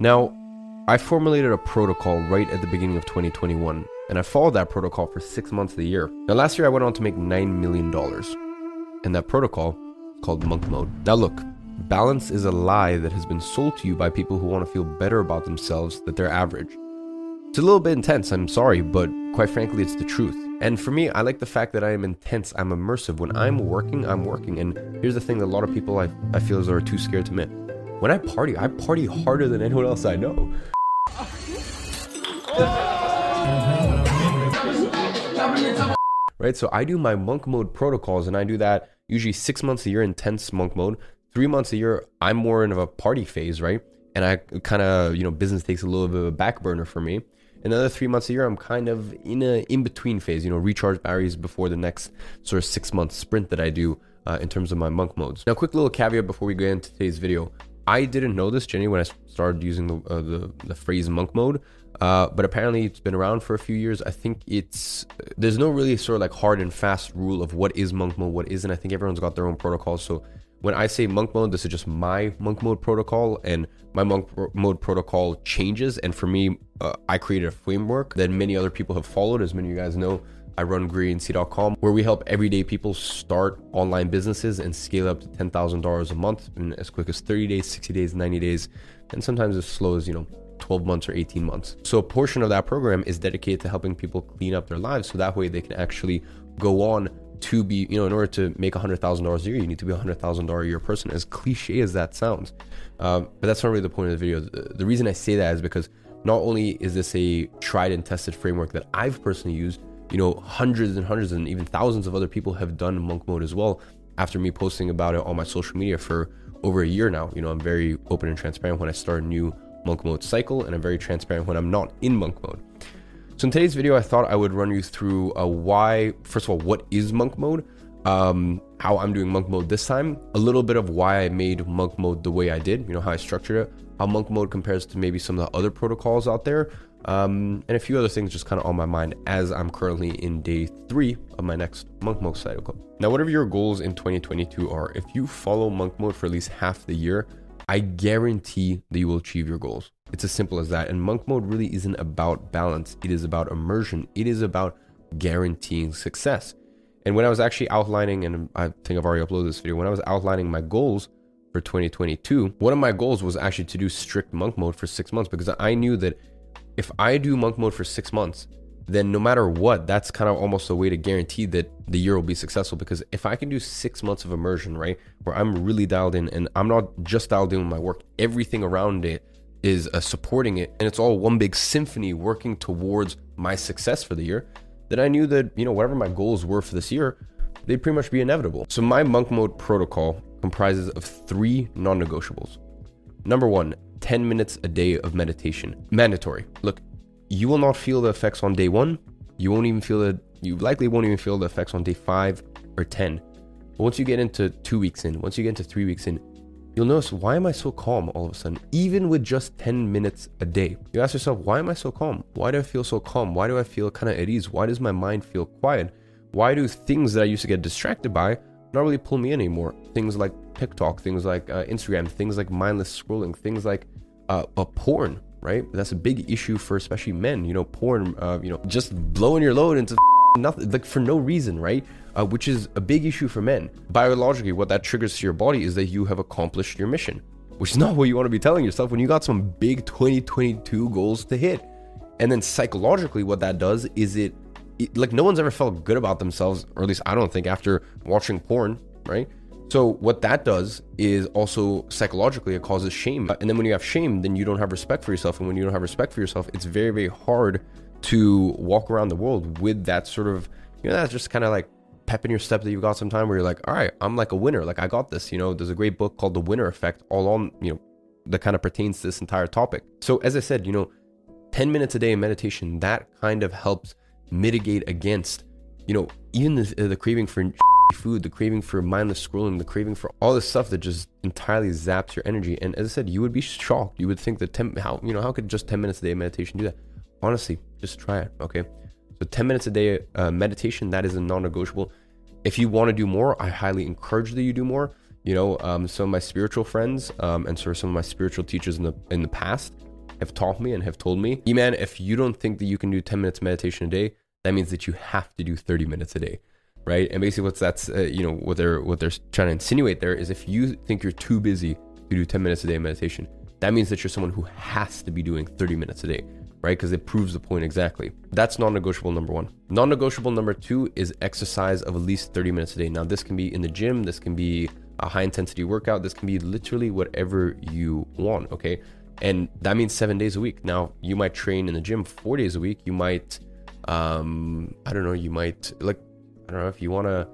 Now, I formulated a protocol right at the beginning of 2021, and I followed that protocol for six months of the year. Now, last year I went on to make $9 million, and that protocol called Monk Mode. Now, look, balance is a lie that has been sold to you by people who want to feel better about themselves that they're average. It's a little bit intense, I'm sorry, but quite frankly, it's the truth. And for me, I like the fact that I am intense, I'm immersive. When I'm working, I'm working. And here's the thing that a lot of people I, I feel though are too scared to admit. When I party, I party harder than anyone else I know. right? So I do my monk mode protocols and I do that usually six months a year, intense monk mode. Three months a year, I'm more in of a party phase, right? And I kind of, you know, business takes a little bit of a back burner for me. Another three months a year, I'm kind of in a in between phase, you know, recharge batteries before the next sort of six month sprint that I do uh, in terms of my monk modes. Now, quick little caveat before we get into today's video. I didn't know this, Jenny, when I started using the, uh, the, the phrase monk mode. Uh, but apparently it's been around for a few years. I think it's there's no really sort of like hard and fast rule of what is monk mode, what isn't. I think everyone's got their own protocol. So when I say monk mode, this is just my monk mode protocol, and my monk mode protocol changes. And for me, uh, I created a framework that many other people have followed. As many of you guys know, I run GrowYourAgency.com, where we help everyday people start online businesses and scale up to $10,000 a month in as quick as 30 days, 60 days, 90 days, and sometimes as slow as, you know, 12 months or 18 months. So a portion of that program is dedicated to helping people clean up their lives so that way they can actually go on to be, you know, in order to make $100,000 a year, you need to be a $100,000 a year person, as cliche as that sounds. Um, but that's not really the point of the video. The, the reason I say that is because not only is this a tried and tested framework that I've personally used, you know, hundreds and hundreds and even thousands of other people have done monk mode as well after me posting about it on my social media for over a year now. You know, I'm very open and transparent when I start a new monk mode cycle, and I'm very transparent when I'm not in monk mode. So in today's video, I thought I would run you through a why, first of all, what is monk mode, um, how I'm doing monk mode this time, a little bit of why I made monk mode the way I did, you know, how I structured it, how monk mode compares to maybe some of the other protocols out there, um, and a few other things just kind of on my mind as I'm currently in day three of my next monk mode cycle. Now, whatever your goals in 2022 are, if you follow monk mode for at least half the year, I guarantee that you will achieve your goals. It's as simple as that. And monk mode really isn't about balance, it is about immersion, it is about guaranteeing success. And when I was actually outlining, and I think I've already uploaded this video, when I was outlining my goals for 2022, one of my goals was actually to do strict monk mode for six months because I knew that if I do monk mode for six months, then no matter what, that's kind of almost a way to guarantee that the year will be successful. Because if I can do six months of immersion, right, where I'm really dialed in and I'm not just dialed in with my work, everything around it is uh, supporting it, and it's all one big symphony working towards my success for the year, then I knew that, you know, whatever my goals were for this year, they'd pretty much be inevitable. So my monk mode protocol comprises of three non negotiables. Number one, 10 minutes a day of meditation. Mandatory. Look, you will not feel the effects on day one. You won't even feel it. You likely won't even feel the effects on day five or 10. But once you get into two weeks in, once you get into three weeks in, you'll notice why am I so calm all of a sudden, even with just 10 minutes a day? You ask yourself, why am I so calm? Why do I feel so calm? Why do I feel kind of at ease? Why does my mind feel quiet? Why do things that I used to get distracted by not really pull me in anymore? Things like TikTok, things like uh, Instagram, things like mindless scrolling, things like uh, porn, right? That's a big issue for especially men. You know, porn, uh, you know, just blowing your load into nothing, like for no reason, right? Uh, which is a big issue for men. Biologically, what that triggers to your body is that you have accomplished your mission, which is not what you want to be telling yourself when you got some big 2022 goals to hit. And then psychologically, what that does is it like no one's ever felt good about themselves, or at least I don't think after watching porn, right? So what that does is also psychologically it causes shame. And then when you have shame, then you don't have respect for yourself. And when you don't have respect for yourself, it's very, very hard to walk around the world with that sort of, you know, that's just kind of like pep in your step that you've got some time where you're like, all right, I'm like a winner. Like I got this. You know, there's a great book called The Winner Effect, all on, you know, that kind of pertains to this entire topic. So as I said, you know, 10 minutes a day in meditation, that kind of helps mitigate against, you know, even the, the craving for food, the craving for mindless scrolling, the craving for all this stuff that just entirely zaps your energy. And as I said, you would be shocked. You would think that 10, how, you know, how could just 10 minutes a day meditation do that? Honestly, just try it. Okay. So 10 minutes a day uh, meditation, that is a non negotiable. If you want to do more, I highly encourage that you do more. You know, um, some of my spiritual friends um, and sort of some of my spiritual teachers in the in the past have taught me and have told me, "E man, if you don't think that you can do 10 minutes meditation a day, that means that you have to do 30 minutes a day." Right? And basically what's that's uh, you know, what they're what they're trying to insinuate there is if you think you're too busy to do 10 minutes a day meditation, that means that you're someone who has to be doing 30 minutes a day right? Because it proves the point exactly. That's non negotiable number one. Non negotiable number two is exercise of at least 30 minutes a day. Now, this can be in the gym, this can be a high intensity workout, this can be literally whatever you want, okay? And that means seven days a week. Now, you might train in the gym four days a week. You might, um, I don't know, you might, like, I don't know, if you want to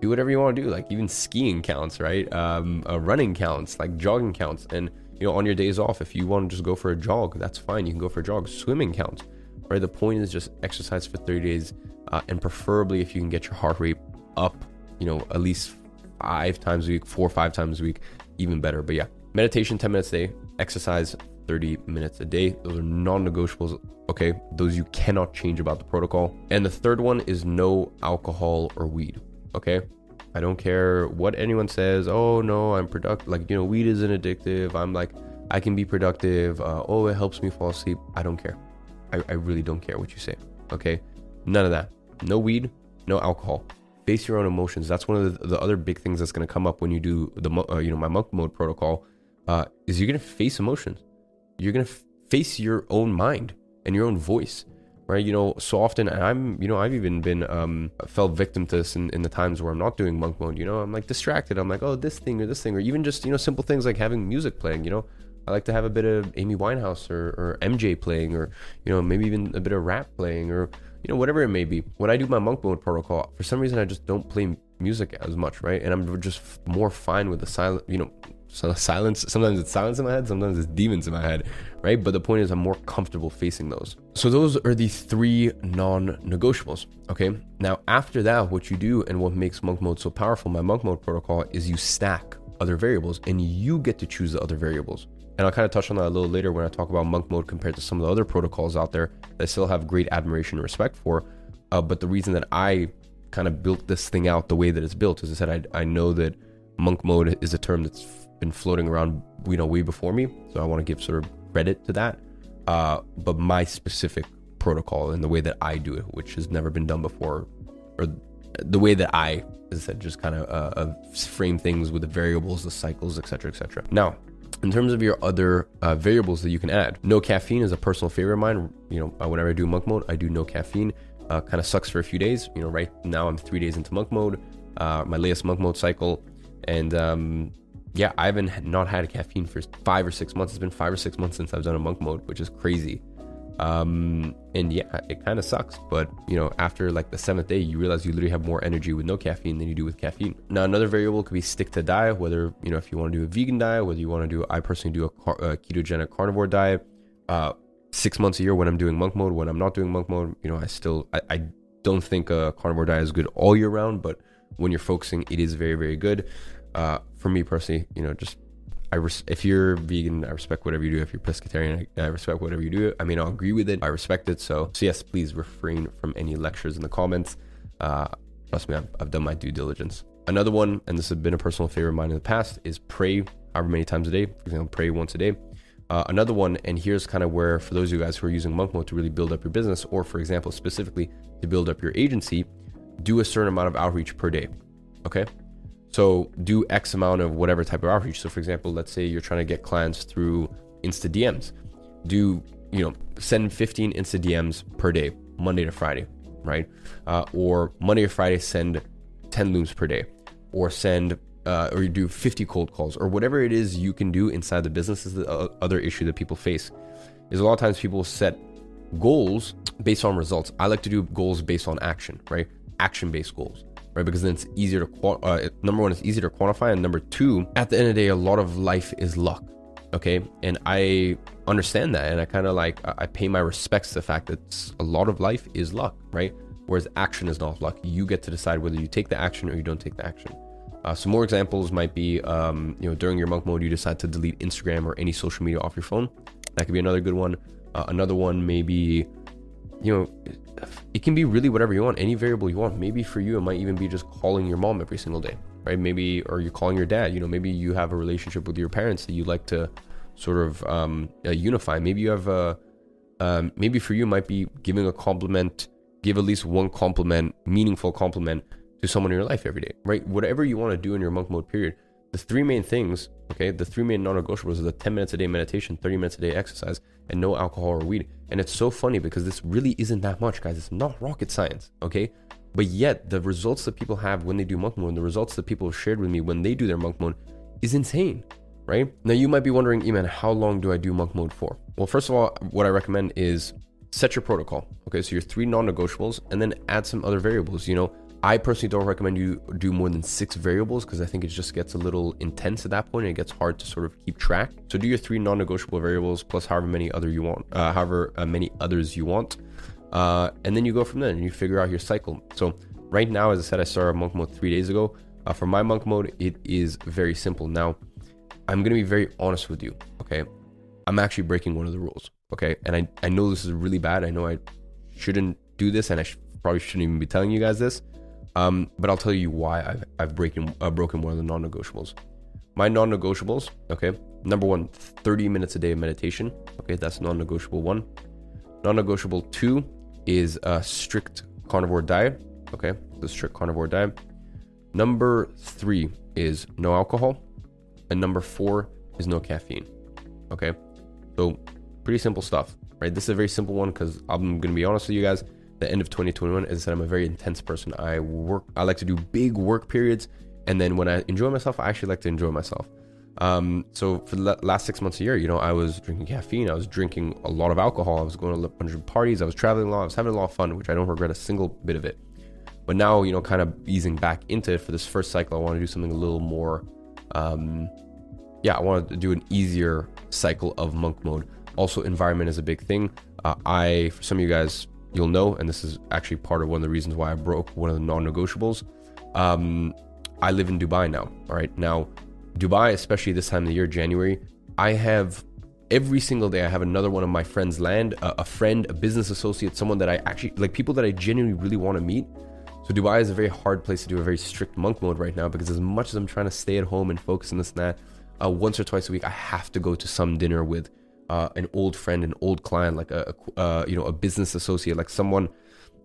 do whatever you want to do, like even skiing counts, right? Um, uh, running counts, like jogging counts. And you know, on your days off, if you want to just go for a jog, that's fine. You can go for a jog. Swimming counts, right? The point is just exercise for 30 days, uh, and preferably if you can get your heart rate up, you know, at least five times a week, four or five times a week, even better. But yeah, meditation 10 minutes a day, exercise 30 minutes a day. Those are non negotiables. Okay. Those you cannot change about the protocol. And the third one is no alcohol or weed. Okay. I don't care what anyone says. Oh no, I'm productive. Like you know, weed isn't addictive. I'm like, I can be productive. Uh, oh, it helps me fall asleep. I don't care. I, I really don't care what you say. Okay, none of that. No weed, no alcohol. Face your own emotions. That's one of the, the other big things that's going to come up when you do the uh, you know my monk mode protocol. Uh, is you're going to face emotions. You're f- face your own mind and your own voice right? You know, so often, I'm, you know, I've even been um, fell victim to this in, in the times where I'm not doing monk mode. You know, I'm like distracted. I'm like, oh, this thing or this thing, or even just you know simple things like having music playing. You know, I like to have a bit of Amy Winehouse or, or MJ playing, or you know, maybe even a bit of rap playing, or you know, whatever it may be. When I do my monk mode protocol, for some reason, I just don't play music as much, right? And I'm just more fine with the silent, you know, so silence sometimes it's silence in my head sometimes it's demons in my head right? But the point is i'm more comfortable facing those. So those are the three non-negotiables okay? Now after that what you do and what makes monk mode so powerful my monk mode protocol is you stack other variables and you get to choose the other variables. And i'll kind of touch on that a little later when i talk about monk mode compared to some of the other protocols out there that I still have great admiration and respect for. Uh, but the reason that i kind of built this thing out the way that it's built as i said I, I know that monk mode is a term that's been floating around, you know, way before me. So I want to give sort of credit to that. Uh, but my specific protocol and the way that I do it, which has never been done before, or the way that I, as I said, just kind of uh, uh, frame things with the variables, the cycles, etc., etc. Now, in terms of your other uh, variables that you can add, no caffeine is a personal favorite of mine. You know, whenever I do monk mode, I do no caffeine. Uh, kind of sucks for a few days. You know, right now I'm three days into monk mode, uh, my latest monk mode cycle, and um, yeah, I haven't not had caffeine for five or six months. It's been five or six months since I've done a monk mode, which is crazy. Um, and yeah, it kind of sucks. But you know, after like the seventh day, you realize you literally have more energy with no caffeine than you do with caffeine. Now, another variable could be stick to diet. Whether you know if you want to do a vegan diet, whether you want to do, I personally do a, car- a ketogenic carnivore diet. Uh, six months a year when I'm doing monk mode. When I'm not doing monk mode, you know, I still I, I don't think a carnivore diet is good all year round, but when you're focusing, it is very very good uh, for me personally, you know, just I res- if you're vegan, I respect whatever you do. If you're pescatarian, I, I respect whatever you do. I mean, I'll agree with it. I respect it. So, so yes, please refrain from any lectures in the comments. Uh, trust me, I've, I've done my due diligence. Another one, and this has been a personal favorite of mine in the past, is pray however many times a day. For example, pray once a day. Uh, another one, and here's kind of where, for those of you guys who are using monk mode to really build up your business, or for example, specifically to build up your agency, do a certain amount of outreach per day. Okay. So do X amount of whatever type of outreach. So for example, let's say you're trying to get clients through Insta DMs. Do you know send 15 Insta DMs per day, Monday to Friday, right? Uh, or Monday to Friday send 10 looms per day, or send uh, or you do 50 cold calls, or whatever it is you can do inside the business. Is the other issue that people face is a lot of times people set goals based on results. I like to do goals based on action, right? Action based goals right? Because then it's easier to uh, number one, it's easier to quantify, and number two, at the end of the day, a lot of life is luck. Okay, and I understand that, and I kind of like I pay my respects to the fact that a lot of life is luck, right? Whereas action is not luck. You get to decide whether you take the action or you don't take the action. Uh, some more examples might be, um, you know, during your monk mode, you decide to delete Instagram or any social media off your phone. That could be another good one. Uh, another one may be, you know, it can be really whatever you want, any variable you want. Maybe for you, it might even be just calling your mom every single day, right? Maybe, or you're calling your dad. You know, maybe you have a relationship with your parents that you like to sort of um, uh, unify. Maybe you have a, um, maybe for you it might be giving a compliment, give at least one compliment, meaningful compliment to someone in your life every day, right? Whatever you want to do in your monk mode period, the three main things, okay, the three main non-negotiables are the 10 minutes a day meditation, 30 minutes a day exercise, and no alcohol or weed. And it's so funny because this really isn't that much, guys. It's not rocket science, okay? But yet, the results that people have when they do monk mode, and the results that people have shared with me when they do their monk mode is insane, right? Now, you might be wondering, Iman, how long do I do monk mode for? Well, first of all, what I recommend is set your protocol. Okay, so your three non negotiables, and then add some other variables. You know, I personally don't recommend you do more than six variables because I think it just gets a little intense at that point and it gets hard to sort of keep track. So do your three non-negotiable variables plus however many other you want, uh, however uh, many others you want, uh, and then you go from there and you figure out your cycle. So right now, as I said, I started monk mode three days ago. Uh, for my monk mode, it is very simple. Now, I'm gonna be very honest with you. Okay, I'm actually breaking one of the rules. Okay, and I I know this is really bad. I know I shouldn't do this, and I sh- probably shouldn't even be telling you guys this um, but I'll tell you why I've, I've breaking, uh, broken one of the non negotiables. My non negotiables, okay, number one, 30 minutes a day of meditation. Okay, that's non negotiable one. Non negotiable two is a strict carnivore diet. Okay, the strict carnivore diet. Number three is no alcohol. And number four is no caffeine. Okay, so pretty simple stuff, right? This is a very simple one because I'm going to be honest with you guys the end of 2021 As I said, I'm a very intense person. I work, I like to do big work periods, and then when I enjoy myself, I actually like to enjoy myself. Um, so for the last six months a year, you know, I was drinking caffeine, I was drinking a lot of alcohol, I was going to a bunch of parties, I was traveling a lot, I was having a lot of fun, which I don't regret a single bit of it. But now, you know, kind of easing back into it for this first cycle, I want to do something a little more. Um, yeah, I want to do an easier cycle of monk mode. Also, environment is a big thing. Uh, I, for some of you guys, you'll know, and this is actually part of one of the reasons why I broke one of the non negotiables. Um, I live in Dubai now. All right. Now, Dubai, especially this time of the year, January, I have every single day, I have another one of my friends land, a, a friend, a business associate, someone that I actually like, people that I genuinely really want to meet. So, Dubai is a very hard place to do a very strict monk mode right now because, as much as I'm trying to stay at home and focus on this and that, uh, once or twice a week, I have to go to some dinner with uh, an old friend, an old client, like a, a uh, you know a business associate, like someone,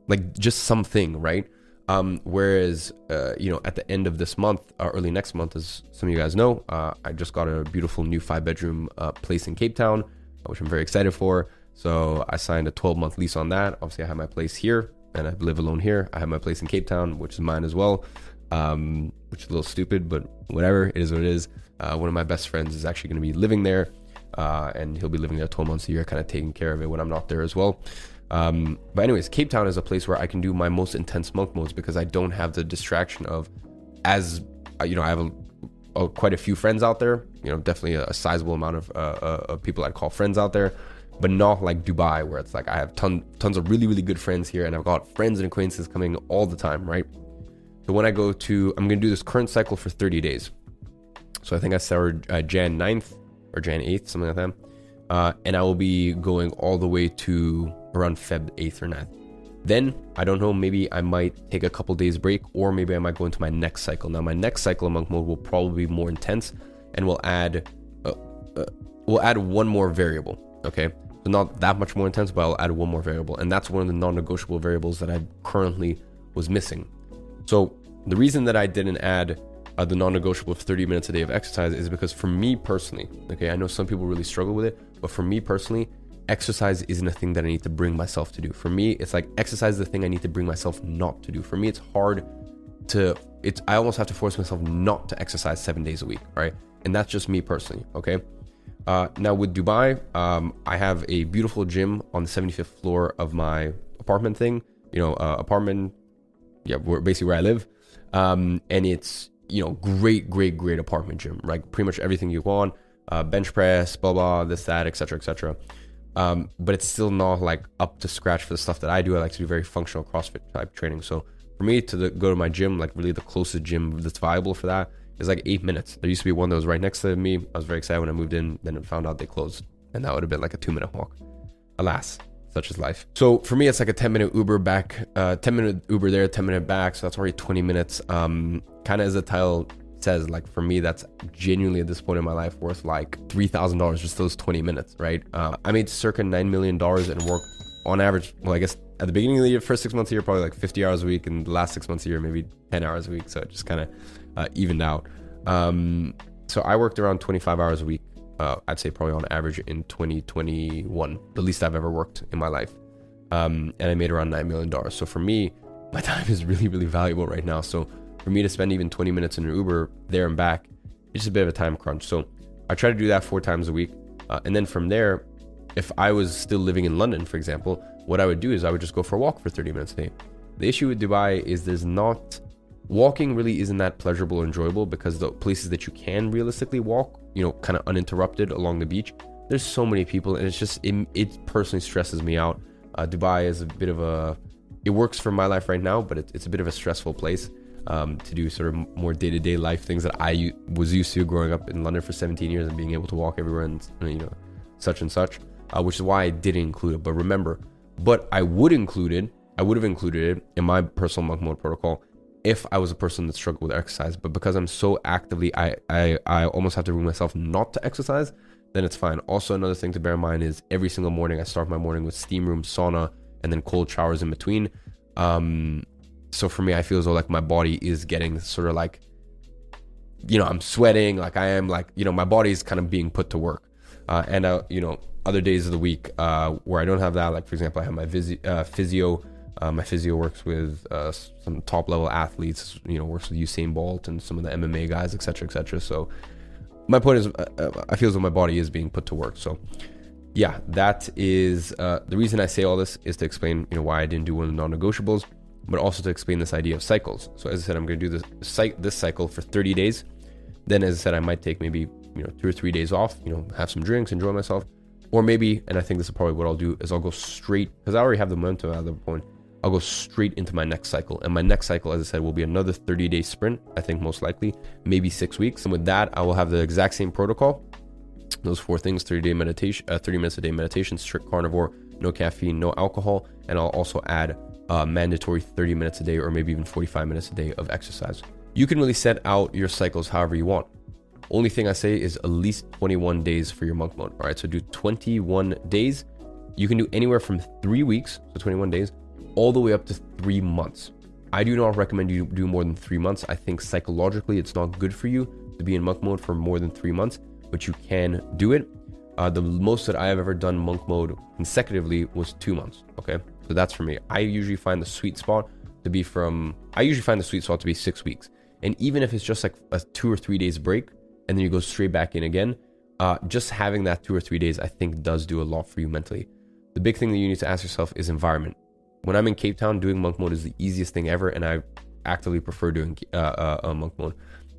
like just something, right? Um, whereas uh, you know at the end of this month, or early next month, as some of you guys know, uh, I just got a beautiful new five bedroom uh, place in Cape Town, which I'm very excited for. So I signed a 12 month lease on that. Obviously, I have my place here, and I live alone here. I have my place in Cape Town, which is mine as well. Um, which is a little stupid, but whatever. It is what it is. Uh, one of my best friends is actually going to be living there uh, and he'll be living there 12 months a year, kind of taking care of it when I'm not there as well. Um, but anyways, Cape Town is a place where I can do my most intense monk modes because I don't have the distraction of, as uh, you know, I have a, a, quite a few friends out there. You know, definitely a, a sizable amount of, uh, uh, of people I'd call friends out there, but not like Dubai where it's like I have ton, tons of really really good friends here, and I've got friends and acquaintances coming all the time, right? So when I go to, I'm gonna do this current cycle for 30 days. So I think I started uh, Jan 9th or Jan 8th, something like that. Uh, and I will be going all the way to around Feb 8th or 9th. Then I don't know, maybe I might take a couple days break, or maybe I might go into my next cycle. Now my next cycle of monk mode will probably be more intense, and we'll add uh, uh, we'll add one more variable. Okay, so not that much more intense, but I'll add one more variable, and that's one of the non-negotiable variables that I currently was missing. So the reason that I didn't add uh, the non-negotiable of 30 minutes a day of exercise is because for me personally, okay, I know some people really struggle with it, but for me personally, exercise isn't a thing that I need to bring myself to do. For me, it's like exercise is the thing I need to bring myself not to do. For me, it's hard to it's I almost have to force myself not to exercise seven days a week, right? And that's just me personally, okay? Uh, now with Dubai, um, I have a beautiful gym on the 75th floor of my apartment thing, you know, uh, apartment, yeah, where, basically where I live, um, and it's you know, great, great, great apartment gym, like pretty much everything you want, uh, bench press, blah, blah, this, that, etc., etc. Um, but it's still not like up to scratch for the stuff that I do. I like to do very functional CrossFit type training. So for me to the, go to my gym, like really the closest gym that's viable for that is like eight minutes. There used to be one that was right next to me. I was very excited when I moved in, then found out they closed, and that would have been like a two minute walk. Alas, such is life. So for me, it's like a 10 minute Uber back, uh, 10 minute Uber there, 10 minute back. So that's already 20 minutes. Um, kind of as the title says like for me that's genuinely at this point in my life worth like $3000 just those 20 minutes right uh, i made circa $9 million and worked on average well i guess at the beginning of the year first six months of the year probably like 50 hours a week and the last six months of the year maybe 10 hours a week so it just kind of uh, evened out um, so i worked around 25 hours a week uh, i'd say probably on average in 2021 the least i've ever worked in my life um, and i made around $9 million so for me my time is really really valuable right now so for me to spend even 20 minutes in an Uber there and back, it's just a bit of a time crunch. So I try to do that four times a week. Uh, and then from there, if I was still living in London, for example, what I would do is I would just go for a walk for 30 minutes a day. The issue with Dubai is there's not walking really isn't that pleasurable or enjoyable because the places that you can realistically walk, you know, kind of uninterrupted along the beach, there's so many people and it's just it, it personally stresses me out. Uh, Dubai is a bit of a it works for my life right now, but it, it's a bit of a stressful place um, to do sort of more day to day life things that I was used to growing up in London for 17 years and being able to walk everywhere and you know such and such, uh, which is why I didn't include it. But remember, but I would include it. I would have included it in my personal monk mode protocol if I was a person that struggled with exercise. But because I'm so actively, I I, I almost have to ruin myself not to exercise. Then it's fine. Also, another thing to bear in mind is every single morning I start my morning with steam room, sauna, and then cold showers in between. Um, so for me, I feel as though like my body is getting sort of like, you know, I'm sweating, like I am like, you know, my body is kind of being put to work. Uh, and, uh, you know, other days of the week uh, where I don't have that, like for example, I have my visi- uh, physio. Uh, my physio works with uh, some top level athletes, you know, works with Usain Bolt and some of the MMA guys, etc., etc. So my point is, I feel as though my body is being put to work. So yeah, that is the reason I say all this is to explain, you know, why I didn't do one of the non-negotiables but also to explain this idea of cycles. So as I said, I'm going to do this this cycle for 30 days. Then, as I said, I might take maybe you know two or three days off. You know, have some drinks, enjoy myself, or maybe, and I think this is probably what I'll do is I'll go straight because I already have the momentum at the point. I'll go straight into my next cycle, and my next cycle, as I said, will be another 30 day sprint. I think most likely, maybe six weeks. And with that, I will have the exact same protocol. Those four things: 30 day meditation, uh, 30 minutes a day meditation, strict carnivore, no caffeine, no alcohol, and I'll also add uh, mandatory 30 minutes a day or maybe even 45 minutes a day of exercise. You can really set out your cycles however you want. Only thing I say is at least 21 days for your monk mode. All right, so do 21 days. You can do anywhere from three weeks, so 21 days, all the way up to three months. I do not recommend you do more than three months. I think psychologically it's not good for you to be in monk mode for more than three months, but you can do it. Uh, the most that I have ever done monk mode consecutively was two months. Okay, so that's for me. I usually find the sweet spot to be from, I usually find the sweet spot to be six weeks. And even if it's just like a two or three days break and then you go straight back in again, uh, just having that two or three days, I think does do a lot for you mentally. The big thing that you need to ask yourself is environment. When I'm in Cape Town, doing monk mode is the easiest thing ever, and I actively prefer doing uh, uh, uh, monk mode.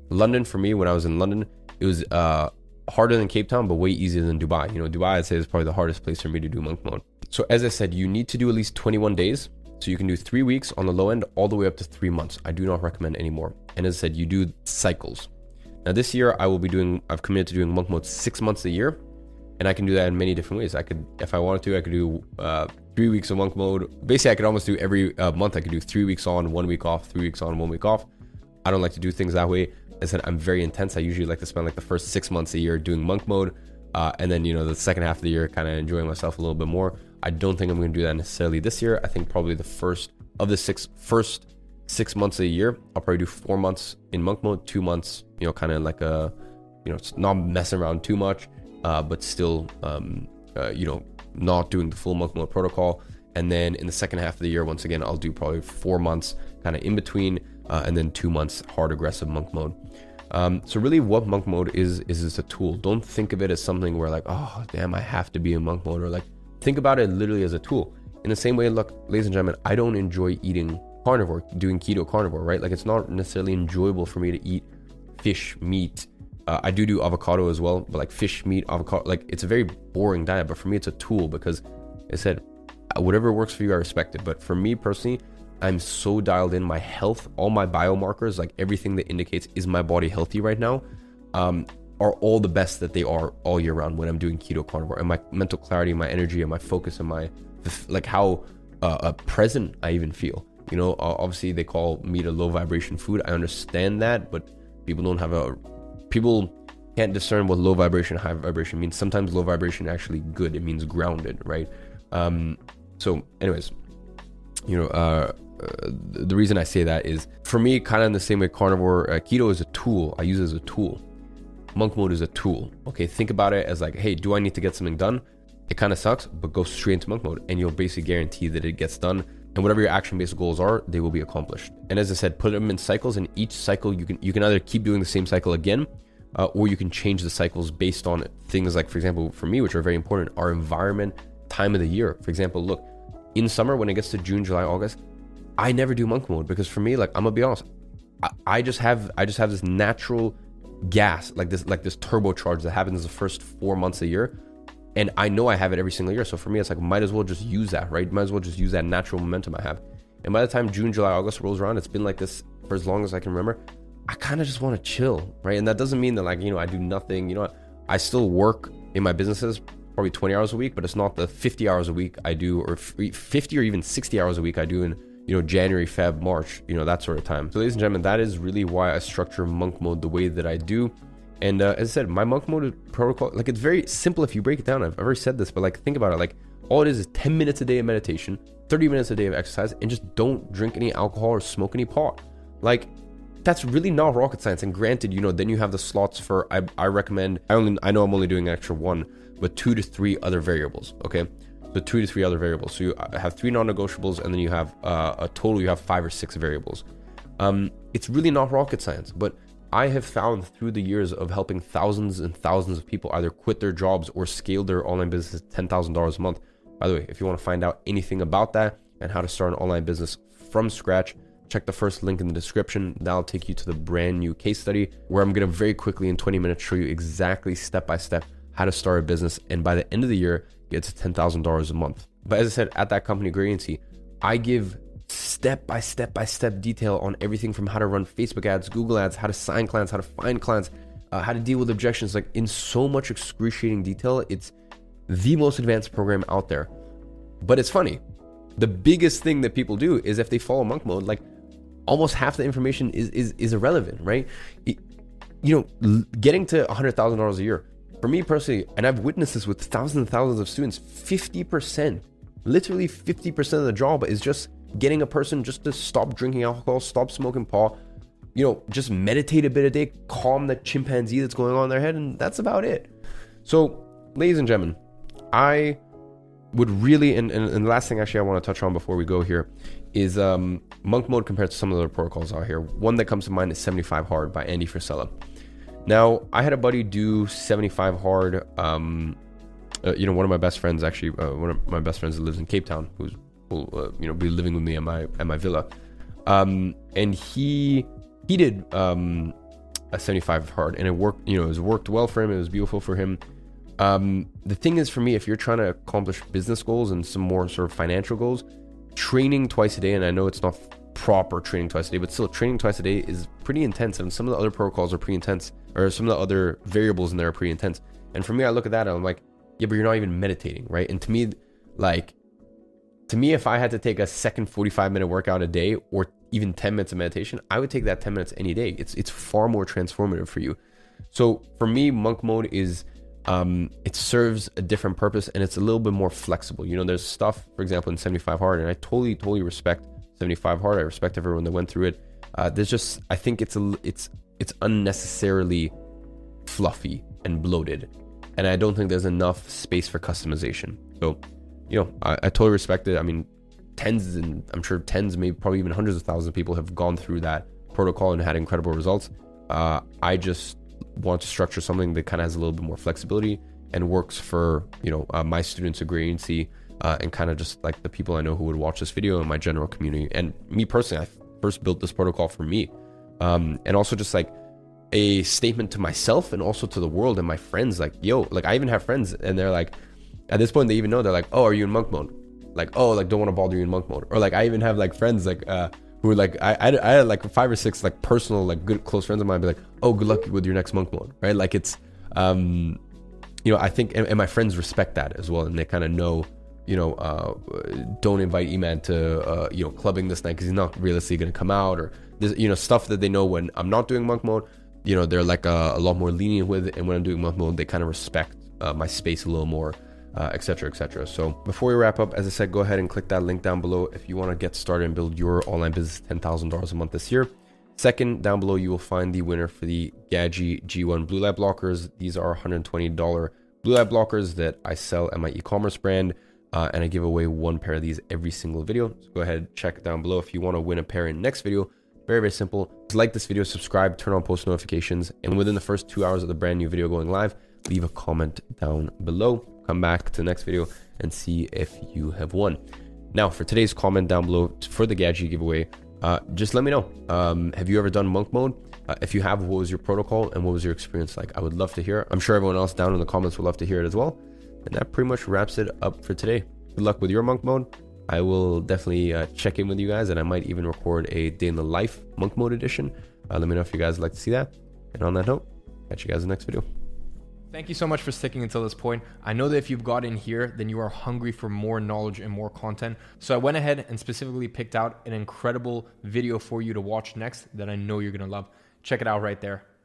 London, for me, when I was in London, it was uh, harder than Cape Town, but way easier than Dubai. You know, Dubai, I'd say, is probably the hardest place for me to do monk mode. So, as I said, you need to do at least 21 days. So, you can do three weeks on the low end, all the way up to three months. I do not recommend any more. And as I said, you do cycles. Now, this year, I will be doing, I've committed to doing monk mode six months a year. And I can do that in many different ways. I could, if I wanted to, I could do uh, three weeks of monk mode. Basically, I could almost do every uh, month. I could do three weeks on, one week off, three weeks on, one week off. I don't like to do things that way. I said I'm very intense. I usually like to spend like the first six months a year doing monk mode, uh, and then you know the second half of the year kind of enjoying myself a little bit more. I don't think I'm going to do that necessarily this year. I think probably the first of the six first six months of the year, I'll probably do four months in monk mode, two months, you know, kind of like a, you know, not messing around too much, uh, but still, um, uh, you know, not doing the full monk mode protocol. And then in the second half of the year, once again, I'll do probably four months kind of in between, uh, and then two months hard aggressive monk mode. Um, so really, what monk mode is is it's a tool. Don't think of it as something where like, oh damn, I have to be in monk mode, or like think about it literally as a tool. In the same way, look, ladies and gentlemen, I don't enjoy eating carnivore, doing keto carnivore, right? Like it's not necessarily enjoyable for me to eat fish, meat. Uh, I do do avocado as well, but like fish, meat, avocado, like it's a very boring diet. But for me, it's a tool because I said whatever works for you, I respect it. But for me personally, I'm so dialed in. My health, all my biomarkers, like everything that indicates is my body healthy right now, um, are all the best that they are all year round when I'm doing keto carnivore. And my mental clarity, my energy, and my focus, and my like how uh, uh, present I even feel. You know, obviously they call meat a low vibration food. I understand that, but People don't have a people can't discern what low vibration, high vibration means. Sometimes low vibration actually good. It means grounded, right? Um, so, anyways, you know, uh, uh, the reason I say that is for me, kind of in the same way carnivore, uh, keto is a tool. I use it as a tool. Monk mode is a tool. Okay, think about it as like, hey, do I need to get something done? It kind of sucks, but go straight into monk mode and you'll basically guarantee that it gets done. And whatever your action based goals are, they will be accomplished. And as I said, put them in cycles, and each cycle you can you can either keep doing the same cycle again, uh, or you can change the cycles based on things like, for example, for me, which are very important, our environment, time of the year. For example, look, in summer when it gets to June, July, August, I never do monk mode because for me, like I'm gonna be honest, I, I just have I just have this natural gas, like this like this turbocharge that happens the first four months a year. And I know I have it every single year. So for me, it's like might as well just use that, right? Might as well just use that natural momentum I have. And by the time June, July, August rolls around, it's been like this for as long as I can remember. I kind of just want to chill, right? And that doesn't mean that like, you know, I do nothing, you know, I still work in my businesses probably 20 hours a week, but it's not the 50 hours a week I do or 50 or even 60 hours a week I do in you know, January, Feb, March, you know, that sort of time. So, ladies and gentlemen, that is really why I structure monk mode the way that I do. And uh, as I said, my monk mode protocol, like it's very simple if you break it down. I've already said this, but like think about it. Like all it is is 10 minutes a day of meditation, 30 minutes a day of exercise, and just don't drink any alcohol or smoke any pot. Like that's really not rocket science. And granted, you know, then you have the slots for I, I recommend I only I know I'm only doing an extra one, but two to three other variables. Okay the two to three other variables. So you uh, have three non-negotiables, and then you have uh, a total. You have five or six variables. Um, it's really not rocket science, but I have found through the years of helping thousands and thousands of people either quit their jobs or scale their online business ten thousand dollars a month. By the way, if you want to find out anything about that and how to start an online business from scratch, check the first link in the description. That'll take you to the brand new case study where I'm going to very quickly in 20 minutes show you exactly step by step how to start a business. And by the end of the year, get to $10,000 a month. But as I said, at that company, Grow Your Agency, I give step by step by step detail on everything from how to run Facebook ads, Google ads, how to sign clients, how to find clients, uh, how to deal with objections, like in so much excruciating detail. It's the most advanced program out there. But it's funny. The biggest thing that people do is if they follow monk mode, like almost half the information is is, is irrelevant, right? It, you know, getting to $100,000 a year, for me personally, and I've witnessed this with thousands and thousands of students, 50%, literally 50% of the job is just getting a person just to stop drinking alcohol, stop smoking pot, you know, just meditate a bit a day, calm the chimpanzee that's going on in their head, and that's about it. So, ladies and gentlemen, I would really, and, and, and the last thing actually I want to touch on before we go here is um, monk mode compared to some of the other protocols out here. One that comes to mind is 75 Hard by Andy Frisella. Now, I had a buddy do 75 hard. Um, uh, you know, one of my best friends, actually, uh, one of my best friends that lives in Cape Town, who's uh, you know be living with me at my at my villa, um, and he he did um, a 75 hard, and it worked. You know, it worked well for him. It was beautiful for him. Um, the thing is, for me, if you're trying to accomplish business goals and some more sort of financial goals, training twice a day, and I know it's not proper training twice a day, but still training twice a day is pretty intense. And some of the other protocols are pretty intense, or some of the other variables in there are pretty intense. And for me, I look at that and I'm like, yeah, but you're not even meditating, right? And to me, like, to me, if I had to take a second 45 minute workout a day or even 10 minutes of meditation, I would take that 10 minutes any day. It's it's far more transformative for you. So for me, monk mode is um, it serves a different purpose and it's a little bit more flexible. You know, there's stuff, for example, in 75 hard, and I totally, totally respect 75 hard. I respect everyone that went through it. Uh, there's just I think it's a it's it's unnecessarily fluffy and bloated, and I don't think there's enough space for customization. So, you know, I, I totally respect it. I mean, tens and I'm sure tens, maybe probably even hundreds of thousands of people have gone through that protocol and had incredible results. Uh, I just want to structure something that kind of has a little bit more flexibility and works for you know uh, my students at Grow Your Agency uh, and kind of just like the people I know who would watch this video and my general community. And me personally, I first built this protocol for me. Um, and also just like a statement to myself and also to the world and my friends. Like, yo, like I even have friends and they're like, at this point, they even know they're like, oh, are you in monk mode? Like, oh, like don't want to bother you in monk mode. Or like, I even have like friends like, uh, who like, I, I, I had like five or six like personal, like good, close friends of mine be like, oh, good luck with your next monk mode, right? Like it's, um, you know, I think, and, and my friends respect that as well. And they kind of know, you know, uh, don't invite Iman to, uh, you know, clubbing this night because he's not realistically going to come out or, there's, you know, stuff that they know when I'm not doing monk mode. you know they're like a, a, lot more lenient with it and when i'm doing monk mode they kind of respect uh, my space a little more etc uh, etc et so before we wrap up as i said go ahead and click that link down below if you want to get started and build your online business $10000 a month this year second down below you will find the winner for the Gadzhi g1 blue light blockers these are $120 blue light blockers that i sell at my e-commerce brand uh, and I give away one pair of these every single video. So go ahead, check down below if you want to win a pair in next video. Very, very simple. Just like this video, subscribe, turn on post notifications, and within the first two hours of the brand new video going live, leave a comment down below. Come back to the next video and see if you have won. Now, for today's comment down below for the Gadzhi giveaway, uh, just let me know. Um, have you ever done monk mode? Uh, if you have, what was your protocol and what was your experience like? I would love to hear. I'm sure everyone else down in the comments would love to hear it as well. And that pretty much wraps it up for today. Good luck with your monk mode. I will definitely uh, check in with you guys, and I might even record a day in the life monk mode edition. Uh, let me know if you guys would like to see that. And on that note, catch you guys in the next video. Thank you so much for sticking until this point. I know that if you've got in here, then you are hungry for more knowledge and more content. So I went ahead and specifically picked out an incredible video for you to watch next that I know you're to love. Check it out right there.